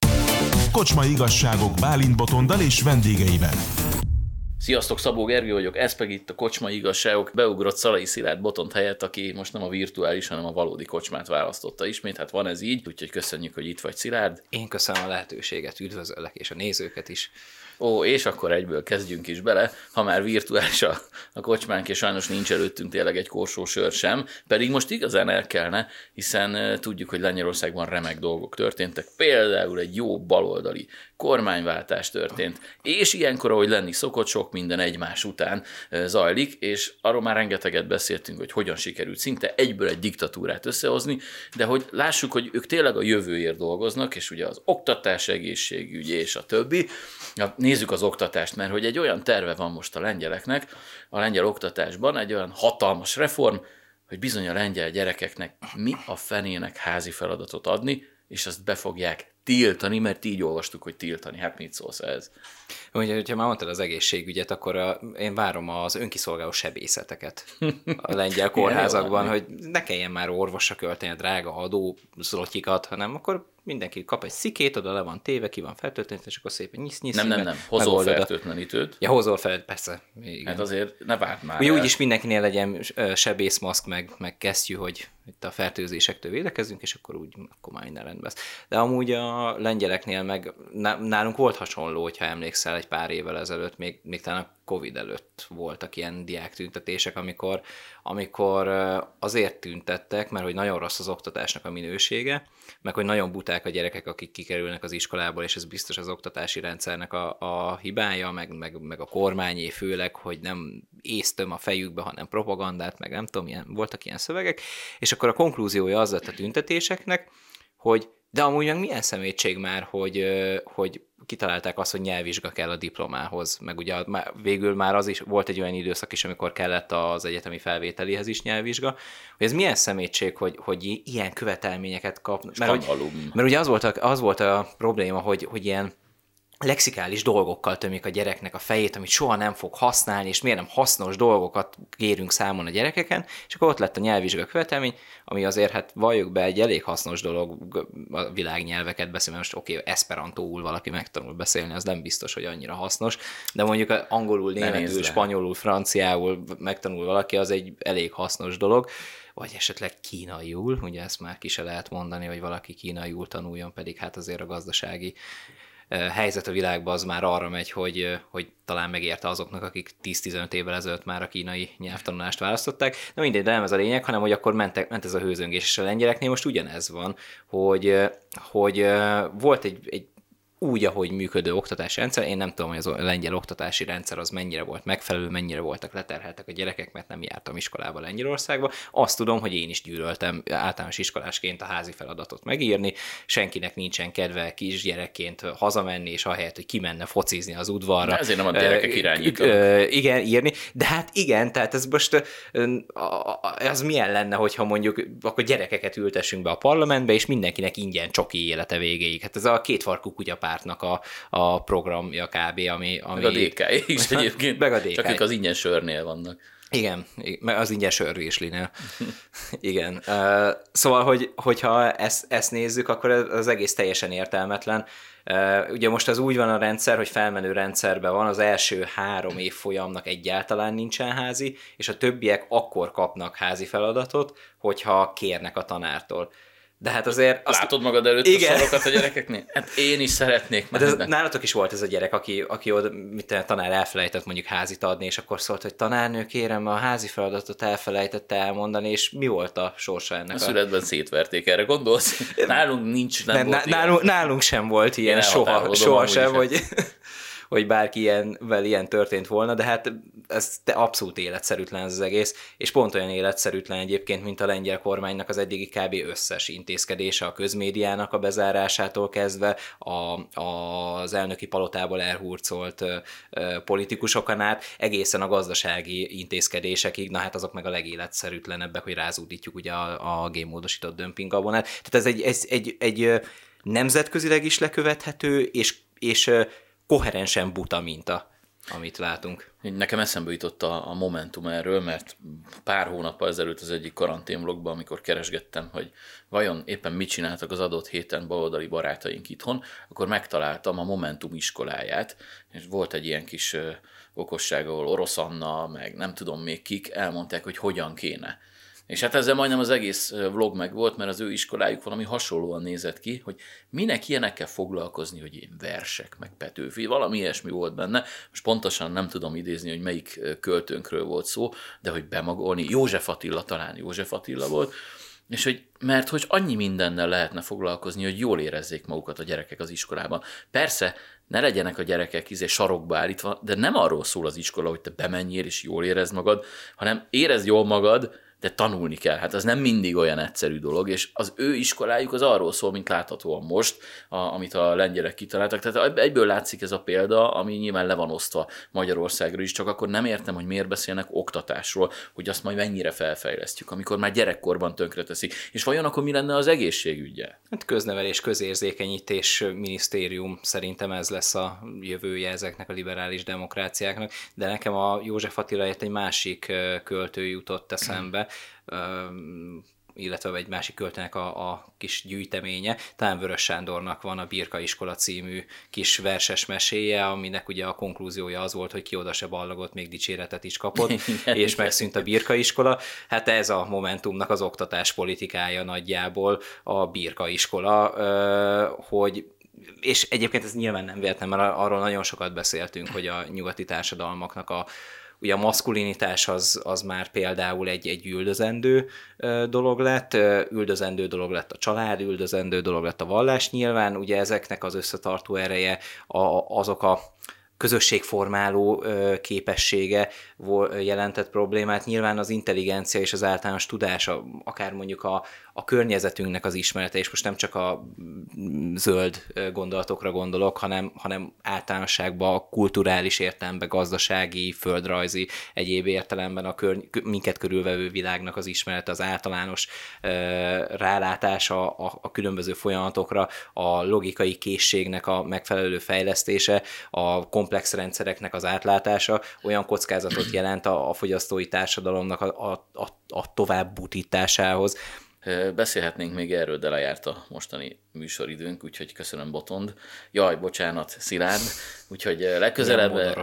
Kocsmai igazságok Bálint Botondal és vendégeivel. Sziasztok, Szabó Gergő vagyok, ez pedig itt a Kocsmai Igazságok. Beugrott Szalai Szilárd Botont helyett, aki most nem a virtuális, hanem a valódi kocsmát választotta ismét. Hát van ez így, úgyhogy köszönjük, hogy itt vagy Szilárd. Én köszönöm a lehetőséget, üdvözöllek, és a nézőket is. Ó, és akkor egyből kezdjünk is bele, ha már virtuális a, a kocsmánk, és sajnos nincs előttünk tényleg egy korsó sör sem, pedig most igazán el kellene, hiszen tudjuk, hogy Lengyelországban remek dolgok történtek, például egy jó baloldali kormányváltás történt, és ilyenkor, ahogy lenni szokott, sok minden egymás után zajlik, és arról már rengeteget beszéltünk, hogy hogyan sikerült szinte egyből egy diktatúrát összehozni, de hogy lássuk, hogy ők tényleg a jövőért dolgoznak, és ugye az oktatás, egészségügy és a többi. Ja, nézzük az oktatást, mert hogy egy olyan terve van most a lengyeleknek, a lengyel oktatásban, egy olyan hatalmas reform, hogy bizony a lengyel gyerekeknek mi a fenének házi feladatot adni, és azt be fogják tiltani, mert így olvastuk, hogy tiltani. Hát mit szólsz ez? Ugye, hogyha már mondtad az egészségügyet, akkor a, én várom az önkiszolgáló sebészeteket a lengyel kórházakban, hogy ne kelljen már orvosra költeni a drága adó zlotyikat, hanem akkor mindenki kap egy szikét, oda le van téve, ki van fertőtlenítve, és akkor szépen nyisz, nyisz. Nem, nem, nem, hozol fertőtlenítőt. Ja, hozol fel, persze. Igen. Hát azért ne várd már. Ugye úgyis mindenkinél legyen sebészmaszk, meg, meg kesztyű, hogy itt a fertőzésektől védekezünk, és akkor úgy, akkor már minden rendben lesz. De amúgy a lengyeleknél meg nálunk volt hasonló, hogyha emlékszel egy pár évvel ezelőtt, még, még talán a Covid előtt voltak ilyen diák tüntetések, amikor, amikor azért tüntettek, mert hogy nagyon rossz az oktatásnak a minősége, meg hogy nagyon buták a gyerekek, akik kikerülnek az iskolából, és ez biztos az oktatási rendszernek a, a hibája, meg, meg, meg a kormányé főleg, hogy nem észtöm a fejükbe, hanem propagandát, meg nem tudom, ilyen, voltak ilyen szövegek, és akkor a konklúziója az lett a tüntetéseknek, hogy de amúgy meg milyen szemétség már, hogy, hogy kitalálták azt, hogy nyelvvizsga kell a diplomához, meg ugye végül már az is volt egy olyan időszak is, amikor kellett az egyetemi felvételihez is nyelvvizsga, hogy ez milyen szemétség, hogy, hogy ilyen követelményeket kap. Mert, hogy, mert ugye az volt, a, az volt a probléma, hogy, hogy ilyen lexikális dolgokkal tömik a gyereknek a fejét, amit soha nem fog használni, és miért nem hasznos dolgokat kérünk számon a gyerekeken, és akkor ott lett a nyelvvizsga követelmény, ami azért hát valljuk be egy elég hasznos dolog a világnyelveket beszélni, most oké, okay, esperantóul valaki megtanul beszélni, az nem biztos, hogy annyira hasznos, de mondjuk angolul, németül, spanyolul, franciául megtanul valaki, az egy elég hasznos dolog, vagy esetleg kínaiul, ugye ezt már ki se lehet mondani, hogy valaki kínaiul tanuljon, pedig hát azért a gazdasági helyzet a világban az már arra megy, hogy, hogy talán megérte azoknak, akik 10-15 évvel ezelőtt már a kínai nyelvtanulást választották. De mindegy, de nem ez a lényeg, hanem hogy akkor ment, ment ez a hőzöngés, és a lengyeleknél most ugyanez van, hogy, hogy volt egy, egy úgy, ahogy működő oktatási rendszer. Én nem tudom, hogy az a lengyel oktatási rendszer az mennyire volt megfelelő, mennyire voltak leterheltek a gyerekek, mert nem jártam iskolába Lengyelországba. Azt tudom, hogy én is gyűlöltem általános iskolásként a házi feladatot megírni. Senkinek nincsen kedve kisgyerekként hazamenni, és ahelyett, hogy kimenne focizni az udvarra. De ezért nem a gyerekek irányítanak. Igen, írni. De hát igen, tehát ez most az milyen lenne, hogyha mondjuk akkor gyerekeket ültessünk be a parlamentbe, és mindenkinek ingyen csoki élete végéig. Hát ez a kétfarkú kutyapár pártnak a, a programja kb. Ami, ami... Meg a DK is egyébként. Meg a DK. Csak ők az ingyen sörnél vannak. Igen, az ingyen sörvéslinél. Igen. Szóval, hogy, hogyha ezt, ezt nézzük, akkor az egész teljesen értelmetlen. Ugye most az úgy van a rendszer, hogy felmenő rendszerben van, az első három év folyamnak egyáltalán nincsen házi, és a többiek akkor kapnak házi feladatot, hogyha kérnek a tanártól. De hát azért... Azt... Látod magad előtt igen. a sorokat a gyerekeknél? Hát én is szeretnék. Hát ez, nálatok is volt ez a gyerek, aki, aki oda, mit a tanár elfelejtett mondjuk házit adni, és akkor szólt, hogy tanárnő, kérem, a házi feladatot elfelejtette elmondani, és mi volt a sorsa ennek? A, a... születben szétverték, erre gondolsz? Nálunk nincs, nem, nem volt nálunk, nálunk sem volt ilyen, soha, soha sem, hogy hogy bárki ilyenvel ilyen történt volna, de hát ez abszolút életszerűtlen ez az egész, és pont olyan életszerűtlen egyébként, mint a lengyel kormánynak az eddigi kb. összes intézkedése a közmédiának a bezárásától kezdve, a, az elnöki palotából elhurcolt politikusokon át, egészen a gazdasági intézkedésekig, na hát azok meg a legéletszerűtlenebbek, hogy rázúdítjuk ugye a, a gémódosított dömpingabonát. Tehát ez egy, ez egy, egy nemzetközileg is lekövethető, és, és koherensen buta minta, amit látunk. Nekem eszembe jutott a, a Momentum erről, mert pár hónappal ezelőtt az egyik karanténblogban, amikor keresgettem, hogy vajon éppen mit csináltak az adott héten baloldali barátaink itthon, akkor megtaláltam a Momentum iskoláját, és volt egy ilyen kis okosság, ahol Orosz Anna, meg nem tudom még kik, elmondták, hogy hogyan kéne És hát ezzel majdnem az egész vlog meg volt, mert az ő iskolájuk valami hasonlóan nézett ki, hogy minek ilyenekkel foglalkozni, hogy én versek, meg Petőfi, valami ilyesmi volt benne. Most pontosan nem tudom idézni, hogy melyik költőnkről volt szó, de hogy bemagolni, József Attila talán József Attila volt, és hogy, mert hogy annyi mindennel lehetne foglalkozni, hogy jól érezzék magukat a gyerekek az iskolában. Persze, ne legyenek a gyerekek izé sarokba állítva, de nem arról szól az iskola, hogy te bemenjél és jól érezd magad, hanem érezd jól magad, de tanulni kell. Hát az nem mindig olyan egyszerű dolog, és az ő iskolájuk az arról szól, mint láthatóan most, a, amit a lengyelek kitaláltak. Tehát egyből látszik ez a példa, ami nyilván le van osztva Magyarországra is, csak akkor nem értem, hogy miért beszélnek oktatásról, hogy azt majd mennyire felfejlesztjük, amikor már gyerekkorban tönkreteszik. És vajon akkor mi lenne az egészségügye? Hát köznevelés, közérzékenyítés minisztérium szerintem ez lesz a jövője ezeknek a liberális demokráciáknak, de nekem a József Attila egy másik költő jutott eszembe, illetve egy másik költőnek a, a kis gyűjteménye. Talán Vörös Sándornak van a Birka Iskola című kis verses meséje, aminek ugye a konklúziója az volt, hogy ki oda se ballagott, még dicséretet is kapott, igen, és megszűnt a Birka Iskola. Hát ez a Momentumnak az oktatás politikája nagyjából a Birka Iskola, hogy és egyébként ez nyilván nem véletlen, mert arról nagyon sokat beszéltünk, hogy a nyugati társadalmaknak a, Ugye a maszkulinitás az, az már például egy, egy üldözendő dolog lett, üldözendő dolog lett a család, üldözendő dolog lett a vallás nyilván, ugye ezeknek az összetartó ereje a, azok a közösségformáló képessége jelentett problémát. Nyilván az intelligencia és az általános tudása, akár mondjuk a, a környezetünknek az ismerete, és most nem csak a zöld gondolatokra gondolok, hanem, hanem általánosságban a kulturális értelemben, gazdasági, földrajzi, egyéb értelemben a kör, minket körülvevő világnak az ismerete, az általános uh, rálátása a, a különböző folyamatokra, a logikai készségnek a megfelelő fejlesztése, a komplex rendszereknek az átlátása olyan kockázatot jelent a, a fogyasztói társadalomnak a, a, a, a továbbbutításához, Beszélhetnénk még erről, de lejárt a mostani műsoridőnk, úgyhogy köszönöm Botond. Jaj, bocsánat, Szilárd. Úgyhogy legközelebb...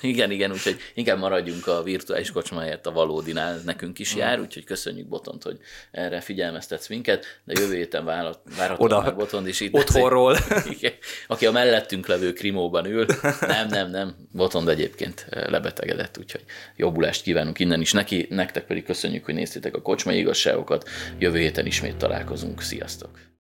igen, igen, úgyhogy inkább maradjunk a virtuális kocsmáját a valódinál, nekünk is jár, úgyhogy köszönjük Botont, hogy erre figyelmeztetsz minket, de jövő héten várhatóan már Botond is itt. Otthonról. aki a mellettünk levő krimóban ül. Nem, nem, nem. Botond egyébként lebetegedett, úgyhogy jobbulást kívánunk innen is neki, nektek pedig köszönjük, hogy néztétek a kocsmai igazságokat. Jövő héten ismét találkozunk. Sziasztok!